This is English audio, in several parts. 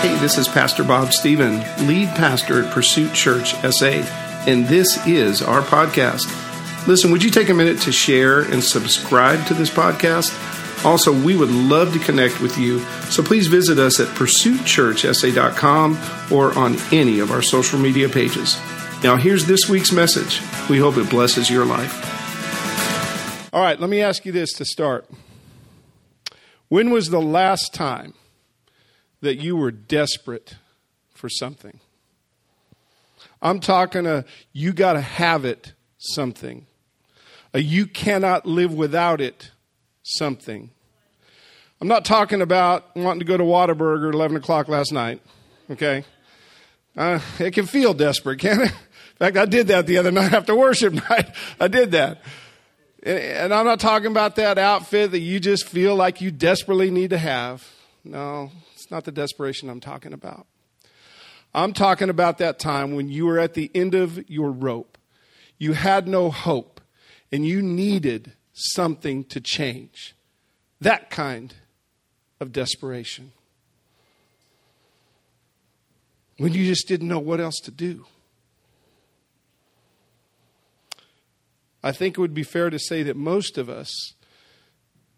Hey, this is Pastor Bob Stephen, lead pastor at Pursuit Church SA, and this is our podcast. Listen, would you take a minute to share and subscribe to this podcast? Also, we would love to connect with you, so please visit us at pursuitchurchsa.com or on any of our social media pages. Now, here's this week's message. We hope it blesses your life. All right, let me ask you this to start. When was the last time that you were desperate for something? I'm talking a you got to have it something. A you cannot live without it something. I'm not talking about wanting to go to Whataburger at 11 o'clock last night, okay? Uh, it can feel desperate, can it? In fact, I did that the other night after worship night. I did that. And I'm not talking about that outfit that you just feel like you desperately need to have. No, not the desperation I'm talking about. I'm talking about that time when you were at the end of your rope. You had no hope and you needed something to change. That kind of desperation. When you just didn't know what else to do. I think it would be fair to say that most of us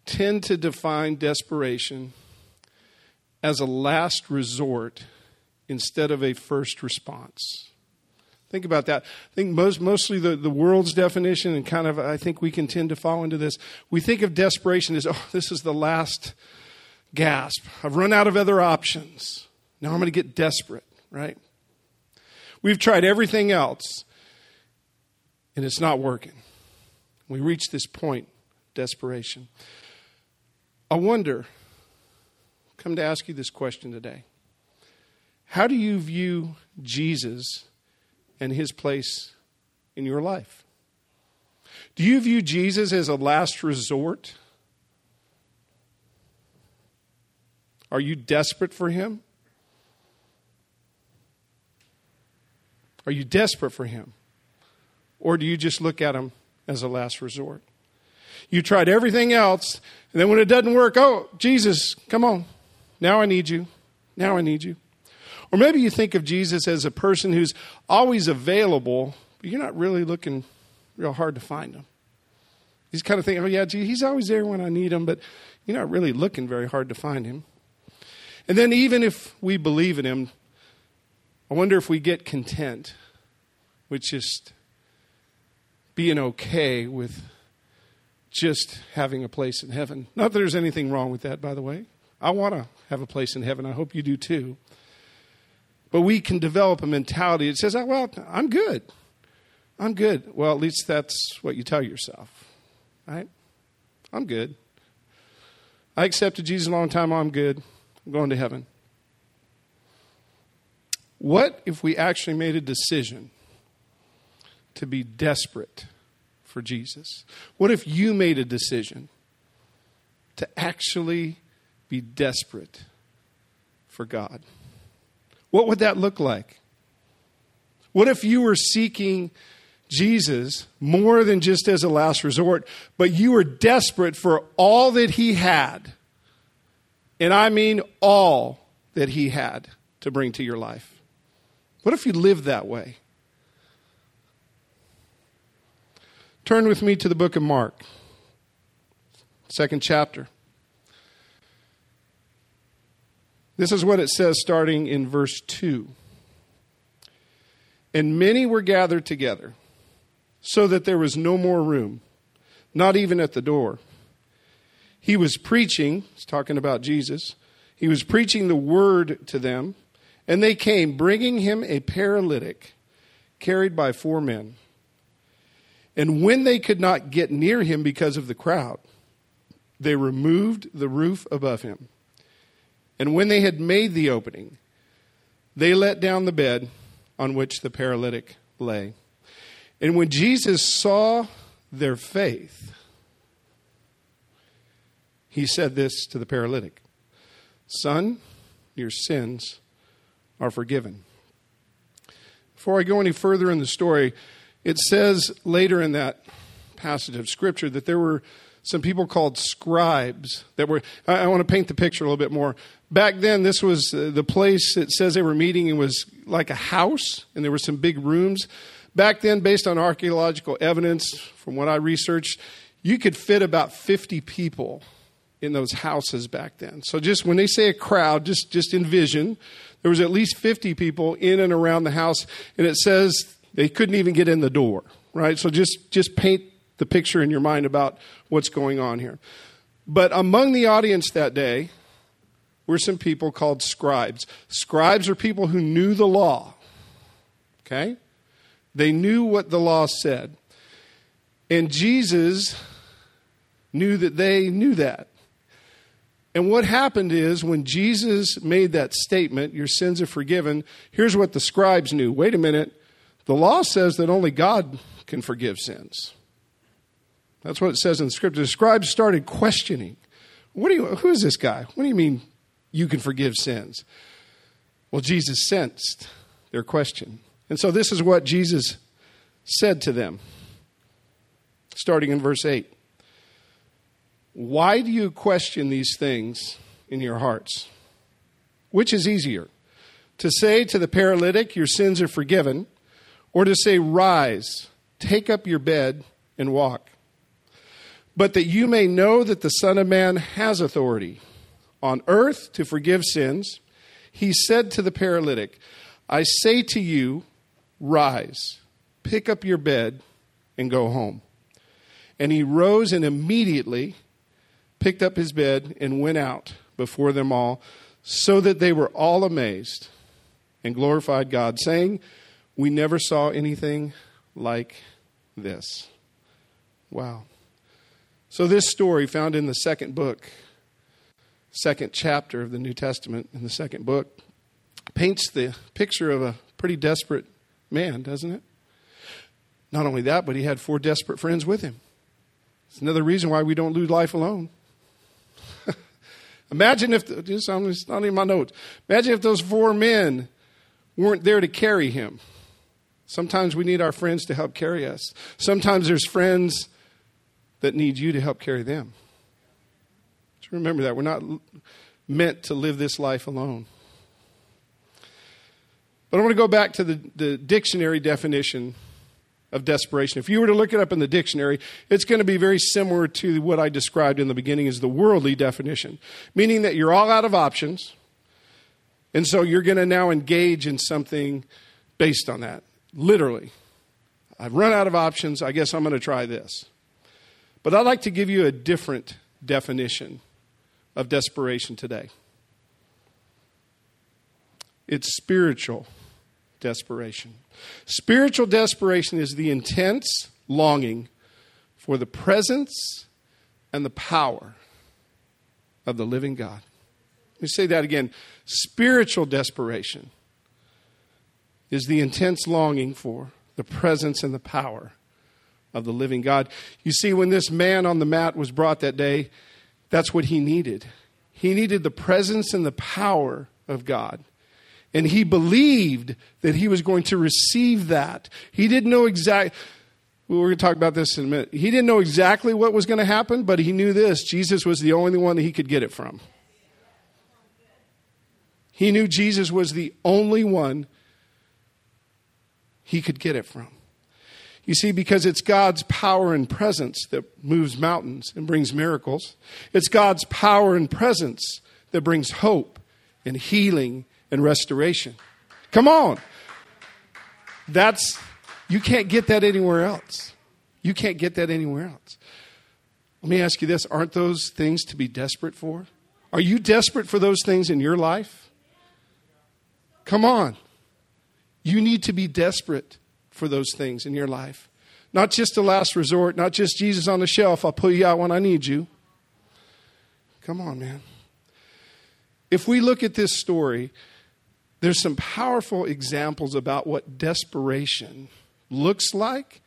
tend to define desperation as a last resort instead of a first response. Think about that. I think most, mostly the, the world's definition, and kind of, I think we can tend to fall into this. We think of desperation as, oh, this is the last gasp. I've run out of other options. Now I'm going to get desperate, right? We've tried everything else, and it's not working. We reach this point, desperation. I wonder, come to ask you this question today. How do you view Jesus and his place in your life? Do you view Jesus as a last resort? Are you desperate for him? Are you desperate for him? Or do you just look at him as a last resort. You tried everything else, and then when it doesn't work, oh, Jesus, come on. Now I need you. Now I need you. Or maybe you think of Jesus as a person who's always available, but you're not really looking real hard to find him. He's kind of thinking, oh, yeah, gee, he's always there when I need him, but you're not really looking very hard to find him. And then, even if we believe in him, I wonder if we get content with just being okay with just having a place in heaven. Not that there's anything wrong with that, by the way. I want to have a place in heaven. I hope you do too. But we can develop a mentality that says, oh, well, I'm good. I'm good. Well, at least that's what you tell yourself, right? I'm good. I accepted Jesus a long time. I'm good. I'm going to heaven. What if we actually made a decision to be desperate for Jesus? What if you made a decision to actually be desperate for God? What would that look like? What if you were seeking Jesus more than just as a last resort, but you were desperate for all that he had? And I mean all that he had to bring to your life. What if you lived that way? Turn with me to the book of Mark, second chapter. This is what it says starting in verse 2. And many were gathered together, so that there was no more room, not even at the door. He was preaching, he's talking about Jesus, he was preaching the word to them, and they came, bringing him a paralytic carried by four men. And when they could not get near him because of the crowd, they removed the roof above him. And when they had made the opening, they let down the bed on which the paralytic lay. And when Jesus saw their faith, he said this to the paralytic Son, your sins are forgiven. Before I go any further in the story, it says later in that passage of Scripture that there were some people called scribes that were, I, I want to paint the picture a little bit more. Back then, this was uh, the place it says they were meeting. It was like a house, and there were some big rooms. Back then, based on archaeological evidence, from what I researched, you could fit about 50 people in those houses back then. So just when they say a crowd, just just envision there was at least 50 people in and around the house, and it says they couldn't even get in the door. Right. So just just paint the picture in your mind about what's going on here. But among the audience that day were some people called scribes. Scribes are people who knew the law. Okay? They knew what the law said. And Jesus knew that they knew that. And what happened is when Jesus made that statement, your sins are forgiven, here's what the scribes knew. Wait a minute. The law says that only God can forgive sins. That's what it says in the scripture. The scribes started questioning. What do you, who is this guy? What do you mean you can forgive sins? Well, Jesus sensed their question. And so this is what Jesus said to them, starting in verse 8. Why do you question these things in your hearts? Which is easier? To say to the paralytic, Your sins are forgiven, or to say, Rise, take up your bed, and walk? But that you may know that the Son of Man has authority on earth to forgive sins, he said to the paralytic, I say to you, Rise, pick up your bed, and go home. And he rose and immediately picked up his bed, and went out before them all, so that they were all amazed and glorified God, saying, We never saw anything like this. Wow. So, this story, found in the second book, second chapter of the New Testament, in the second book, paints the picture of a pretty desperate man, doesn't it? Not only that, but he had four desperate friends with him. It's another reason why we don't lose life alone. Imagine if, just, I'm not in my notes. Imagine if those four men weren't there to carry him. Sometimes we need our friends to help carry us. Sometimes there's friends that need you to help carry them. Remember that. We're not meant to live this life alone. But I want to go back to the, the dictionary definition of desperation. If you were to look it up in the dictionary, it's going to be very similar to what I described in the beginning as the worldly definition, meaning that you're all out of options. And so you're going to now engage in something based on that. Literally. I've run out of options. I guess I'm going to try this. But I'd like to give you a different definition of desperation today it's spiritual desperation. Spiritual desperation is the intense longing for the presence and the power of the living God. Let me say that again. Spiritual desperation is the intense longing for the presence and the power of the living God. You see, when this man on the mat was brought that day, that's what he needed. He needed the presence and the power of God. And he believed that he was going to receive that. He didn't know exactly. We're going to talk about this in a minute. He didn't know exactly what was going to happen, but he knew this Jesus was the only one that he could get it from. He knew Jesus was the only one he could get it from. You see, because it's God's power and presence that moves mountains and brings miracles. It's God's power and presence that brings hope and healing and restoration. Come on. That's, you can't get that anywhere else. You can't get that anywhere else. Let me ask you this aren't those things to be desperate for? Are you desperate for those things in your life? Come on. You need to be desperate for those things in your life. Not just a last resort, not just Jesus on the shelf, I'll pull you out when I need you. Come on, man. If we look at this story, there's some powerful examples about what desperation looks like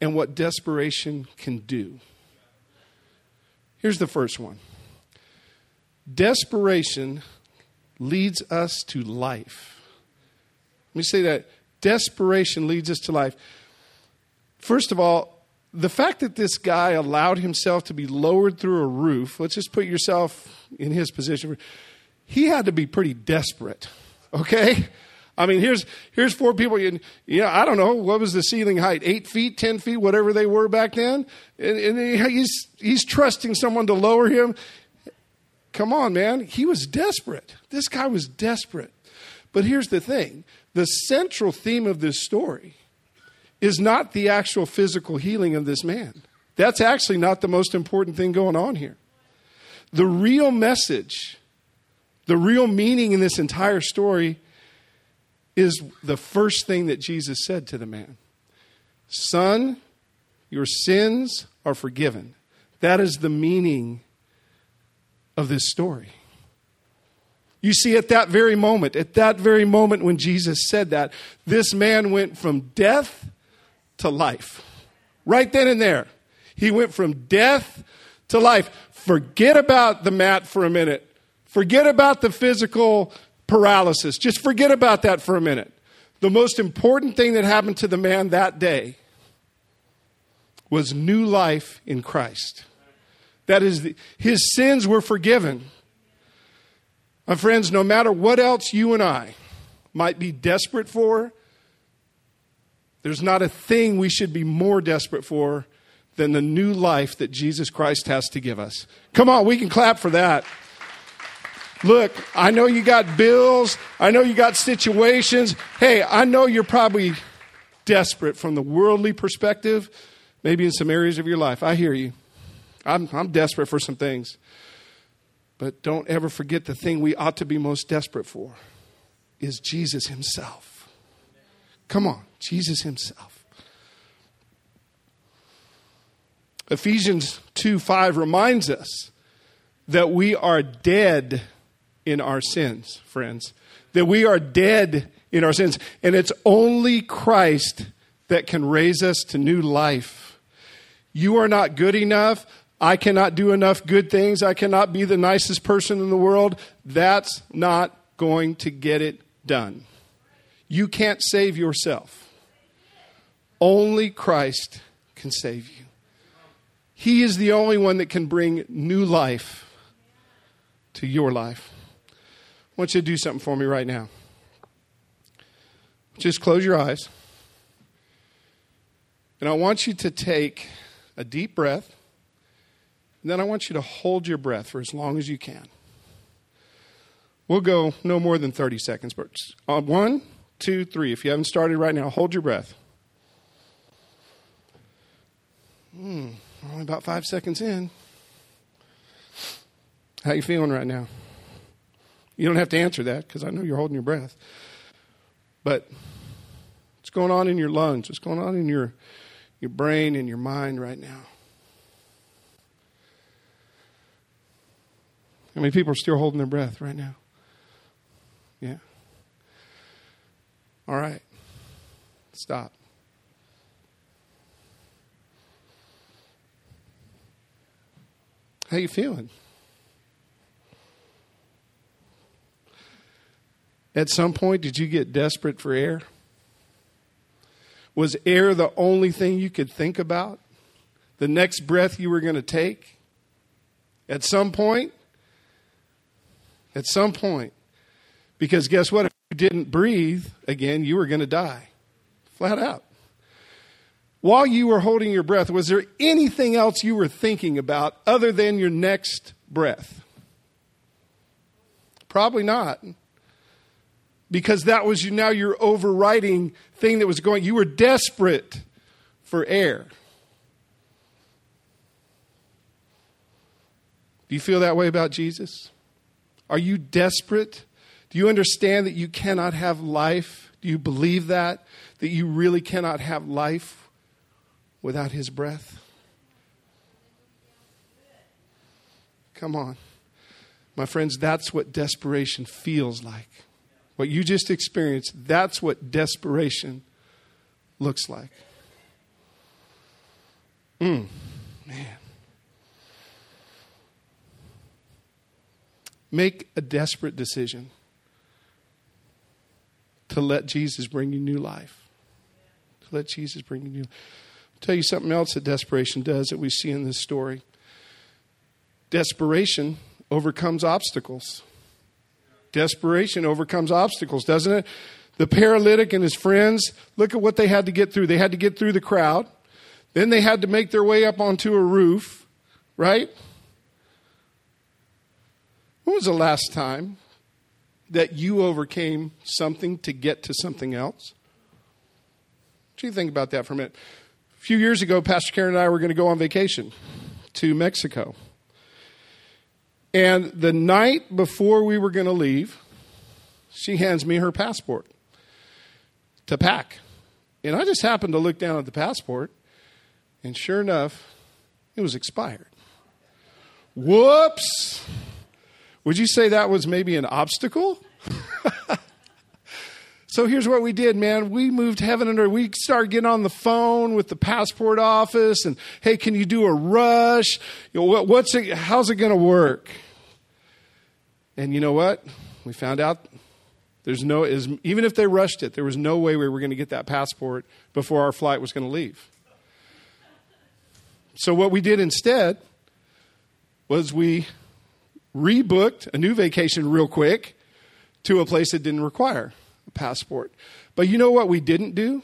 and what desperation can do. Here's the first one desperation leads us to life. Let me say that desperation leads us to life. First of all, the fact that this guy allowed himself to be lowered through a roof, let's just put yourself in his position he had to be pretty desperate. Okay? I mean, here's here's four people. You, know, I don't know what was the ceiling height, eight feet, ten feet, whatever they were back then, and, and he's he's trusting someone to lower him. Come on, man. He was desperate. This guy was desperate. But here's the thing: the central theme of this story is not the actual physical healing of this man. That's actually not the most important thing going on here. The real message, the real meaning in this entire story is the first thing that Jesus said to the man Son, your sins are forgiven. That is the meaning of this story. You see, at that very moment, at that very moment when Jesus said that, this man went from death to life. Right then and there. He went from death to life. Forget about the mat for a minute. Forget about the physical paralysis. Just forget about that for a minute. The most important thing that happened to the man that day was new life in Christ. That is, his sins were forgiven. My friends, no matter what else you and I might be desperate for, there's not a thing we should be more desperate for than the new life that Jesus Christ has to give us. Come on, we can clap for that. Look, I know you got bills. I know you got situations. Hey, I know you're probably desperate from the worldly perspective, maybe in some areas of your life. I hear you. I'm, I'm desperate for some things. But don't ever forget the thing we ought to be most desperate for is Jesus Himself. Come on, Jesus Himself. Ephesians 2 5 reminds us that we are dead in our sins, friends. That we are dead in our sins. And it's only Christ that can raise us to new life. You are not good enough. I cannot do enough good things. I cannot be the nicest person in the world. That's not going to get it done. You can't save yourself. Only Christ can save you. He is the only one that can bring new life to your life. I want you to do something for me right now. Just close your eyes. And I want you to take a deep breath. And then I want you to hold your breath for as long as you can. We'll go no more than 30 seconds. But uh, one, two, three. If you haven't started right now, hold your breath. Hmm, only about five seconds in. How you feeling right now? You don't have to answer that because I know you're holding your breath. But what's going on in your lungs? What's going on in your your brain and your mind right now? How many people are still holding their breath right now? Yeah. All right. Stop. How you feeling? At some point, did you get desperate for air? Was air the only thing you could think about? The next breath you were going to take? At some point? At some point. Because guess what? If you didn't breathe again, you were going to die. Flat out. While you were holding your breath, was there anything else you were thinking about other than your next breath? Probably not because that was you, now your overriding thing that was going. You were desperate for air. Do you feel that way about Jesus? Are you desperate? Do you understand that you cannot have life? Do you believe that? That you really cannot have life without His breath? Come on. My friends, that's what desperation feels like what you just experienced, that's what desperation looks like. Mm, man. Make a desperate decision to let Jesus bring you new life. To let Jesus bring you new. I'll tell you something else that desperation does that we see in this story. Desperation overcomes obstacles. Desperation overcomes obstacles, doesn't it? The paralytic and his friends, look at what they had to get through. They had to get through the crowd. Then they had to make their way up onto a roof, right? When was the last time that you overcame something to get to something else? Do you think about that for a minute? A few years ago, Pastor Karen and I were going to go on vacation to Mexico. And the night before we were going to leave, she hands me her passport to pack. And I just happened to look down at the passport, and sure enough, it was expired. Whoops! Would you say that was maybe an obstacle? so here's what we did, man. We moved heaven and earth. We started getting on the phone with the passport office and, hey, can you do a rush? What's it, how's it going to work? And you know what? We found out there's no, even if they rushed it, there was no way we were going to get that passport before our flight was going to leave. So what we did instead was we rebooked a new vacation real quick to a place that didn't require a passport. But you know what we didn't do?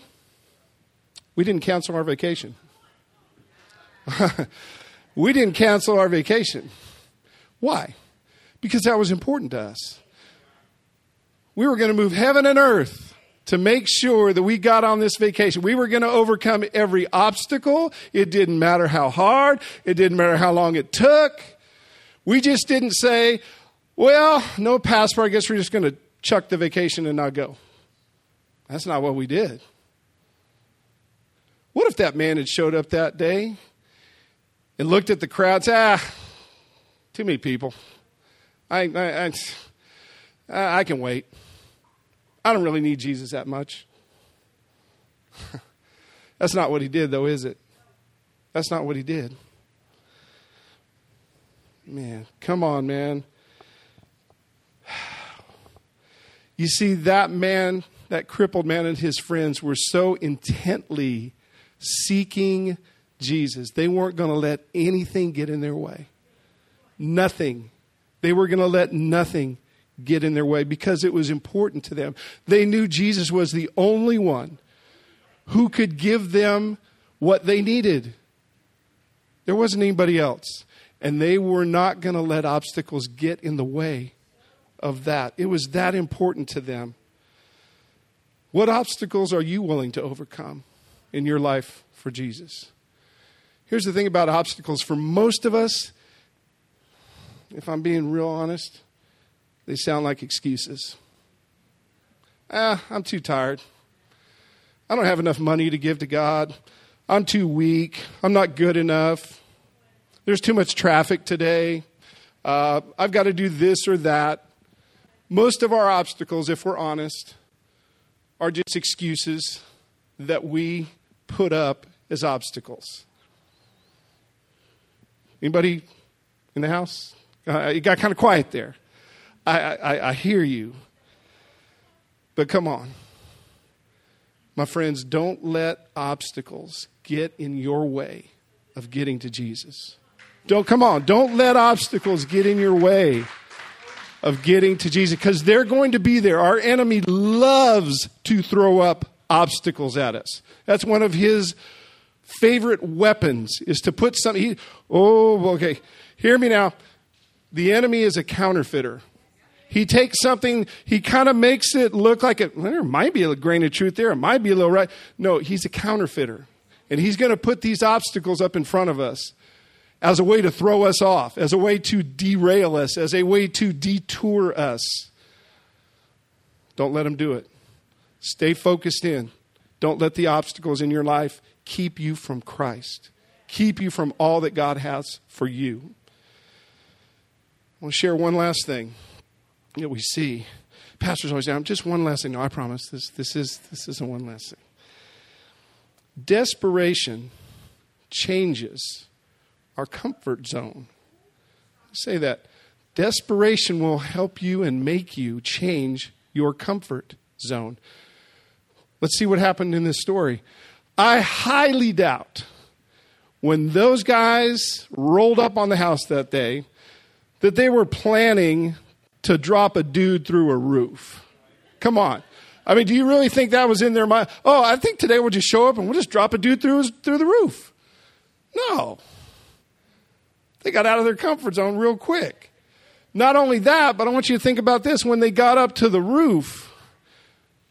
We didn't cancel our vacation. we didn't cancel our vacation. Why? Because that was important to us. We were going to move heaven and earth to make sure that we got on this vacation. We were going to overcome every obstacle. It didn't matter how hard, it didn't matter how long it took. We just didn't say, well, no passport. I guess we're just going to chuck the vacation and not go. That's not what we did. What if that man had showed up that day and looked at the crowds? Ah, too many people. I, I, I, I can wait. I don't really need Jesus that much. That's not what he did, though, is it? That's not what he did. Man, come on, man. You see, that man, that crippled man, and his friends were so intently seeking Jesus, they weren't going to let anything get in their way. Nothing. They were going to let nothing get in their way because it was important to them. They knew Jesus was the only one who could give them what they needed. There wasn't anybody else. And they were not going to let obstacles get in the way of that. It was that important to them. What obstacles are you willing to overcome in your life for Jesus? Here's the thing about obstacles for most of us, if I'm being real honest, they sound like excuses. Ah, I'm too tired. I don't have enough money to give to God. I'm too weak. I'm not good enough. There's too much traffic today. Uh, I've got to do this or that. Most of our obstacles, if we're honest, are just excuses that we put up as obstacles. Anybody in the house? Uh, got kind of quiet there. I, I, I hear you. But come on. My friends, don't let obstacles get in your way of getting to Jesus. Don't come on. Don't let obstacles get in your way of getting to Jesus because they're going to be there. Our enemy loves to throw up obstacles at us. That's one of his favorite weapons is to put something. He, oh, okay. Hear me now. The enemy is a counterfeiter. He takes something, he kind of makes it look like it, well, there might be a grain of truth there. It might be a little right. No, he's a counterfeiter. And he's going to put these obstacles up in front of us as a way to throw us off, as a way to derail us, as a way to detour us. Don't let them do it. Stay focused in. Don't let the obstacles in your life keep you from Christ, keep you from all that God has for you. I want to share one last thing that we see. Pastor's always down. Just one last thing. No, I promise. This, this, is, this isn't one last thing. Desperation changes our comfort zone. Say that. Desperation will help you and make you change your comfort zone. Let's see what happened in this story. I highly doubt when those guys rolled up on the house that day that they were planning to drop a dude through a roof. Come on. I mean, do you really think that was in their mind? Oh, I think today we'll just show up and we'll just drop a dude through, through the roof. No. They got out of their comfort zone real quick. Not only that, but I want you to think about this. When they got up to the roof,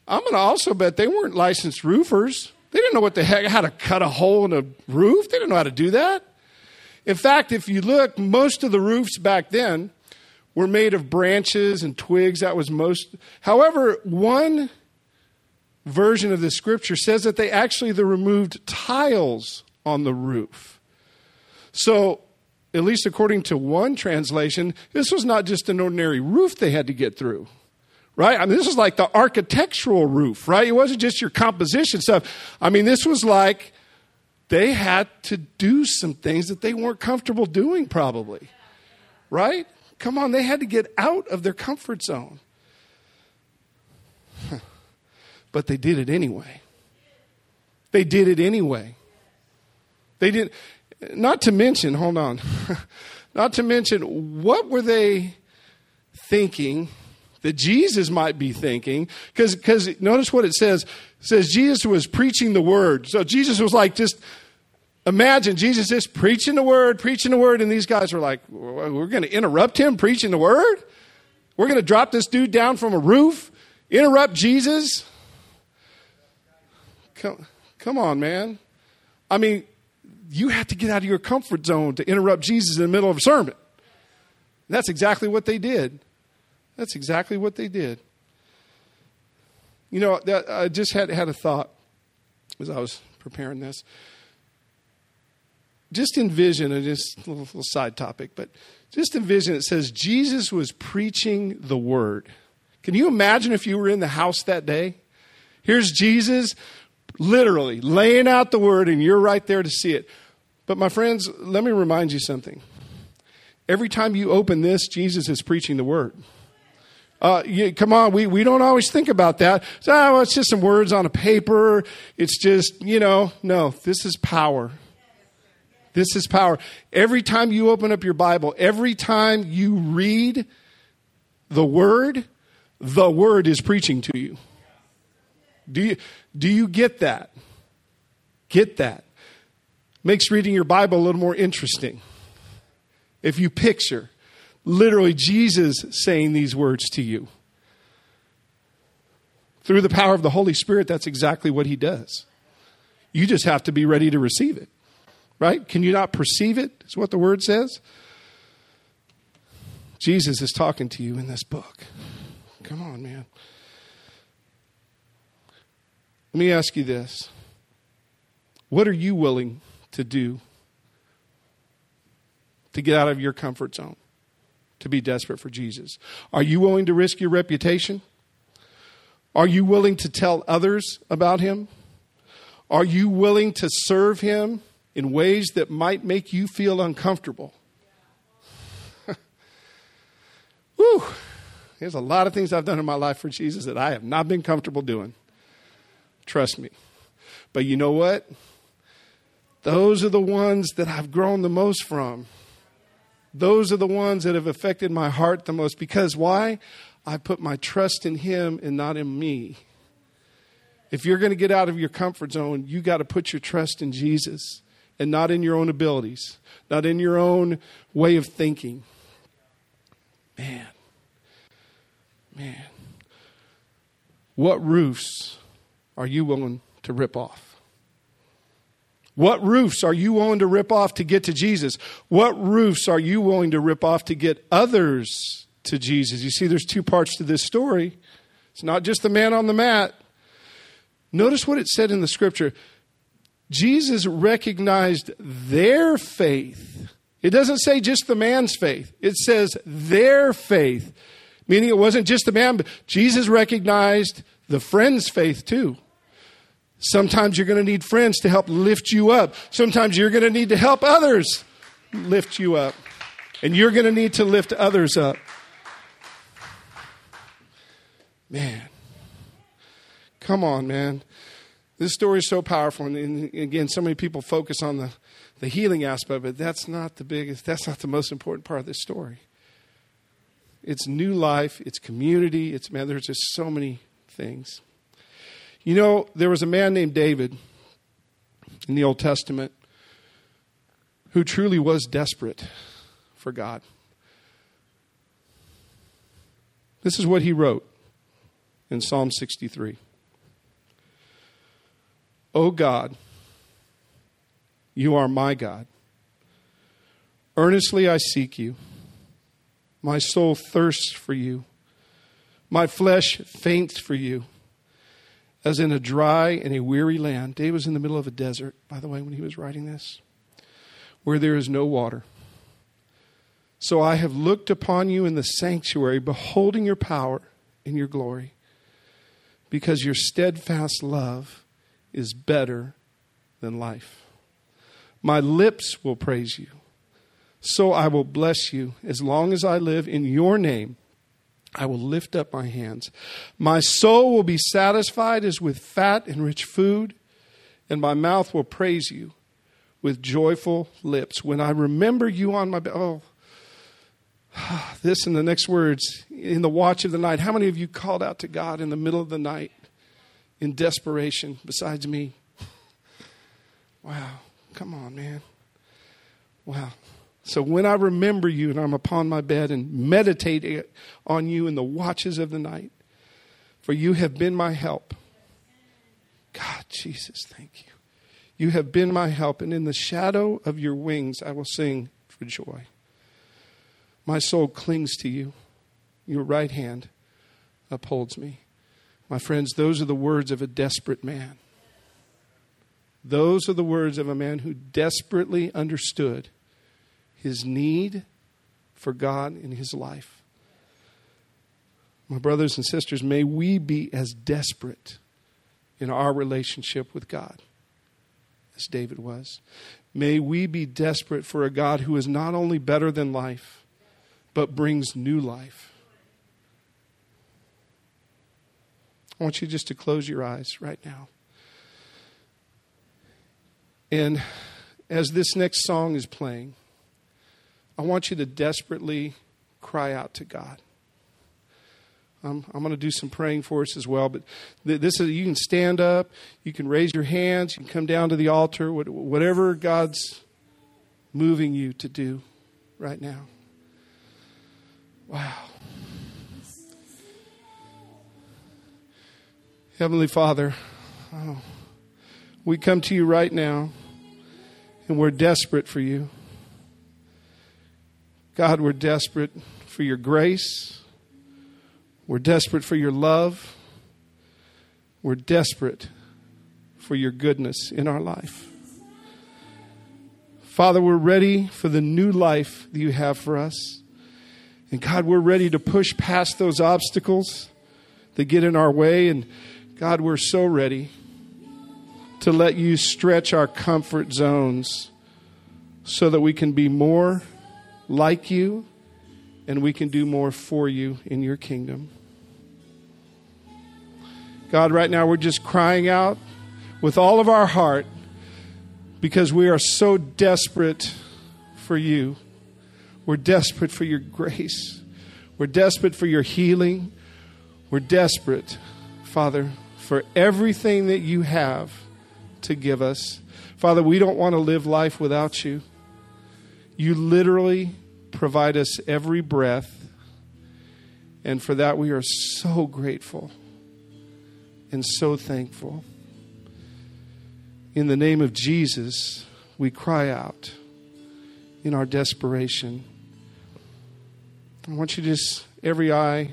I'm going to also bet they weren't licensed roofers. They didn't know what the heck, how to cut a hole in a roof. They didn't know how to do that. In fact, if you look, most of the roofs back then were made of branches and twigs. That was most. However, one version of the scripture says that they actually they removed tiles on the roof. So, at least according to one translation, this was not just an ordinary roof they had to get through. Right? I mean, this was like the architectural roof, right? It wasn't just your composition stuff. I mean, this was like they had to do some things that they weren't comfortable doing, probably. Right? Come on, they had to get out of their comfort zone. but they did it anyway. They did it anyway. They did, not to mention, hold on, not to mention, what were they thinking that Jesus might be thinking? Because notice what it says. It says Jesus was preaching the word. So Jesus was like just imagine Jesus just preaching the word, preaching the word, and these guys were like, we're going to interrupt him preaching the word? We're going to drop this dude down from a roof? Interrupt Jesus? Come, come on, man. I mean, you have to get out of your comfort zone to interrupt Jesus in the middle of a sermon. And that's exactly what they did. That's exactly what they did. You know, that, I just had, had a thought as I was preparing this. Just envision, and just a little, little side topic, but just envision it says Jesus was preaching the word. Can you imagine if you were in the house that day? Here's Jesus literally laying out the word, and you're right there to see it. But, my friends, let me remind you something. Every time you open this, Jesus is preaching the word. Uh, come on, we, we don't always think about that. So, oh, well, it's just some words on a paper. It's just, you know, no, this is power. This is power. Every time you open up your Bible, every time you read the word, the word is preaching to you. Do you, do you get that? Get that. Makes reading your Bible a little more interesting. If you picture literally Jesus saying these words to you. Through the power of the Holy Spirit, that's exactly what he does. You just have to be ready to receive it. Right? Can you not perceive it? Is what the word says. Jesus is talking to you in this book. Come on, man. Let me ask you this What are you willing to do to get out of your comfort zone, to be desperate for Jesus? Are you willing to risk your reputation? Are you willing to tell others about Him? Are you willing to serve Him in ways that might make you feel uncomfortable? Whew. There's a lot of things I've done in my life for Jesus that I have not been comfortable doing. Trust me. But you know what? Those are the ones that I've grown the most from. Those are the ones that have affected my heart the most. Because why? I put my trust in Him and not in me. If you're going to get out of your comfort zone, you got to put your trust in Jesus and not in your own abilities, not in your own way of thinking. Man, man. What roofs are you willing to rip off? What roofs are you willing to rip off to get to Jesus? What roofs are you willing to rip off to get others to Jesus? You see, there's two parts to this story. It's not just the man on the mat. Notice what it said in the scripture. Jesus recognized their faith. It doesn't say just the man's faith, it says their faith, meaning it wasn't just the man, but Jesus recognized the friend's faith too. Sometimes you're going to need friends to help lift you up. Sometimes you're going to need to help others lift you up. And you're going to need to lift others up. Man. Come on, man. This story is so powerful. And again, so many people focus on the, the healing aspect, but that's not the biggest, that's not the most important part of this story. it's new life, it's community, it's man, there's just so many things. You know, there was a man named David in the Old Testament who truly was desperate for God. This is what he wrote in Psalm 63. O God, you are my God. Earnestly I seek you. My soul thirsts for you. My flesh faints for you, as in a dry and a weary land. David was in the middle of a desert, by the way, when he was writing this, where there is no water. So I have looked upon you in the sanctuary, beholding your power and your glory, because your steadfast love is better than life. My lips will praise you. So I will bless you as long as I live in your name. I will lift up my hands. My soul will be satisfied as with fat and rich food, and my mouth will praise you with joyful lips. When I remember you on my bed, oh, this and the next words in the watch of the night. How many of you called out to God in the middle of the night? in desperation besides me. Wow. Come on, man. Wow. So when I remember you and I'm upon my bed and meditate on you in the watches of the night, for you have been my help. God, Jesus, thank you. You have been my help, and in the shadow of your wings I will sing for joy. My soul clings to you. Your right hand upholds me. My friends, those are the words of a desperate man. Those are the words of a man who desperately understood his need for God in his life. My brothers and sisters, may we be as desperate in our relationship with God as David was. May we be desperate for a God who is not only better than life, but brings new life. I want you just to close your eyes right now. And as this next song is playing, I want you to desperately cry out to God. I'm going to do some praying for us as well, but this is you can stand up, you can raise your hands, you can come down to the altar, whatever God's moving you to do right now. Wow. Heavenly Father, oh, we come to you right now and we're desperate for you. God, we're desperate for your grace. We're desperate for your love. We're desperate for your goodness in our life. Father, we're ready for the new life that you have for us. And God, we're ready to push past those obstacles that get in our way and God, we're so ready to let you stretch our comfort zones so that we can be more like you and we can do more for you in your kingdom. God, right now we're just crying out with all of our heart because we are so desperate for you. We're desperate for your grace. We're desperate for your healing. We're desperate, Father, for everything that you have to give us. Father, we don't want to live life without you. You literally provide us every breath, and for that we are so grateful and so thankful. In the name of Jesus, we cry out in our desperation. I want you to just, every eye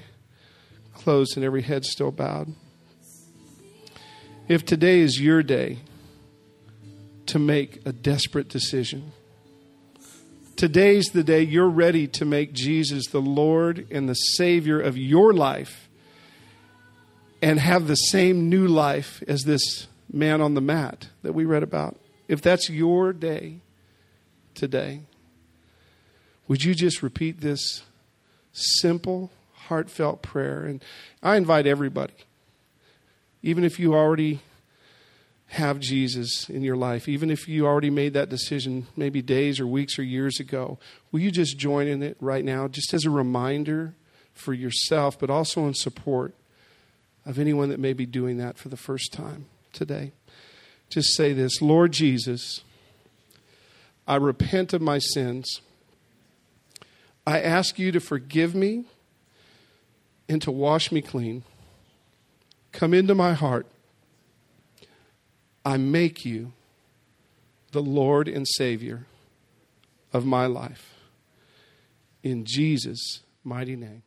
closed and every head still bowed. If today is your day to make a desperate decision, today's the day you're ready to make Jesus the Lord and the Savior of your life and have the same new life as this man on the mat that we read about. If that's your day today, would you just repeat this simple, heartfelt prayer? And I invite everybody even if you already have Jesus in your life, even if you already made that decision maybe days or weeks or years ago, will you just join in it right now, just as a reminder for yourself, but also in support of anyone that may be doing that for the first time today. Just say this Lord Jesus, I repent of my sins. I ask you to forgive me and to wash me clean. Come into my heart. I make you the Lord and Savior of my life. In Jesus' mighty name.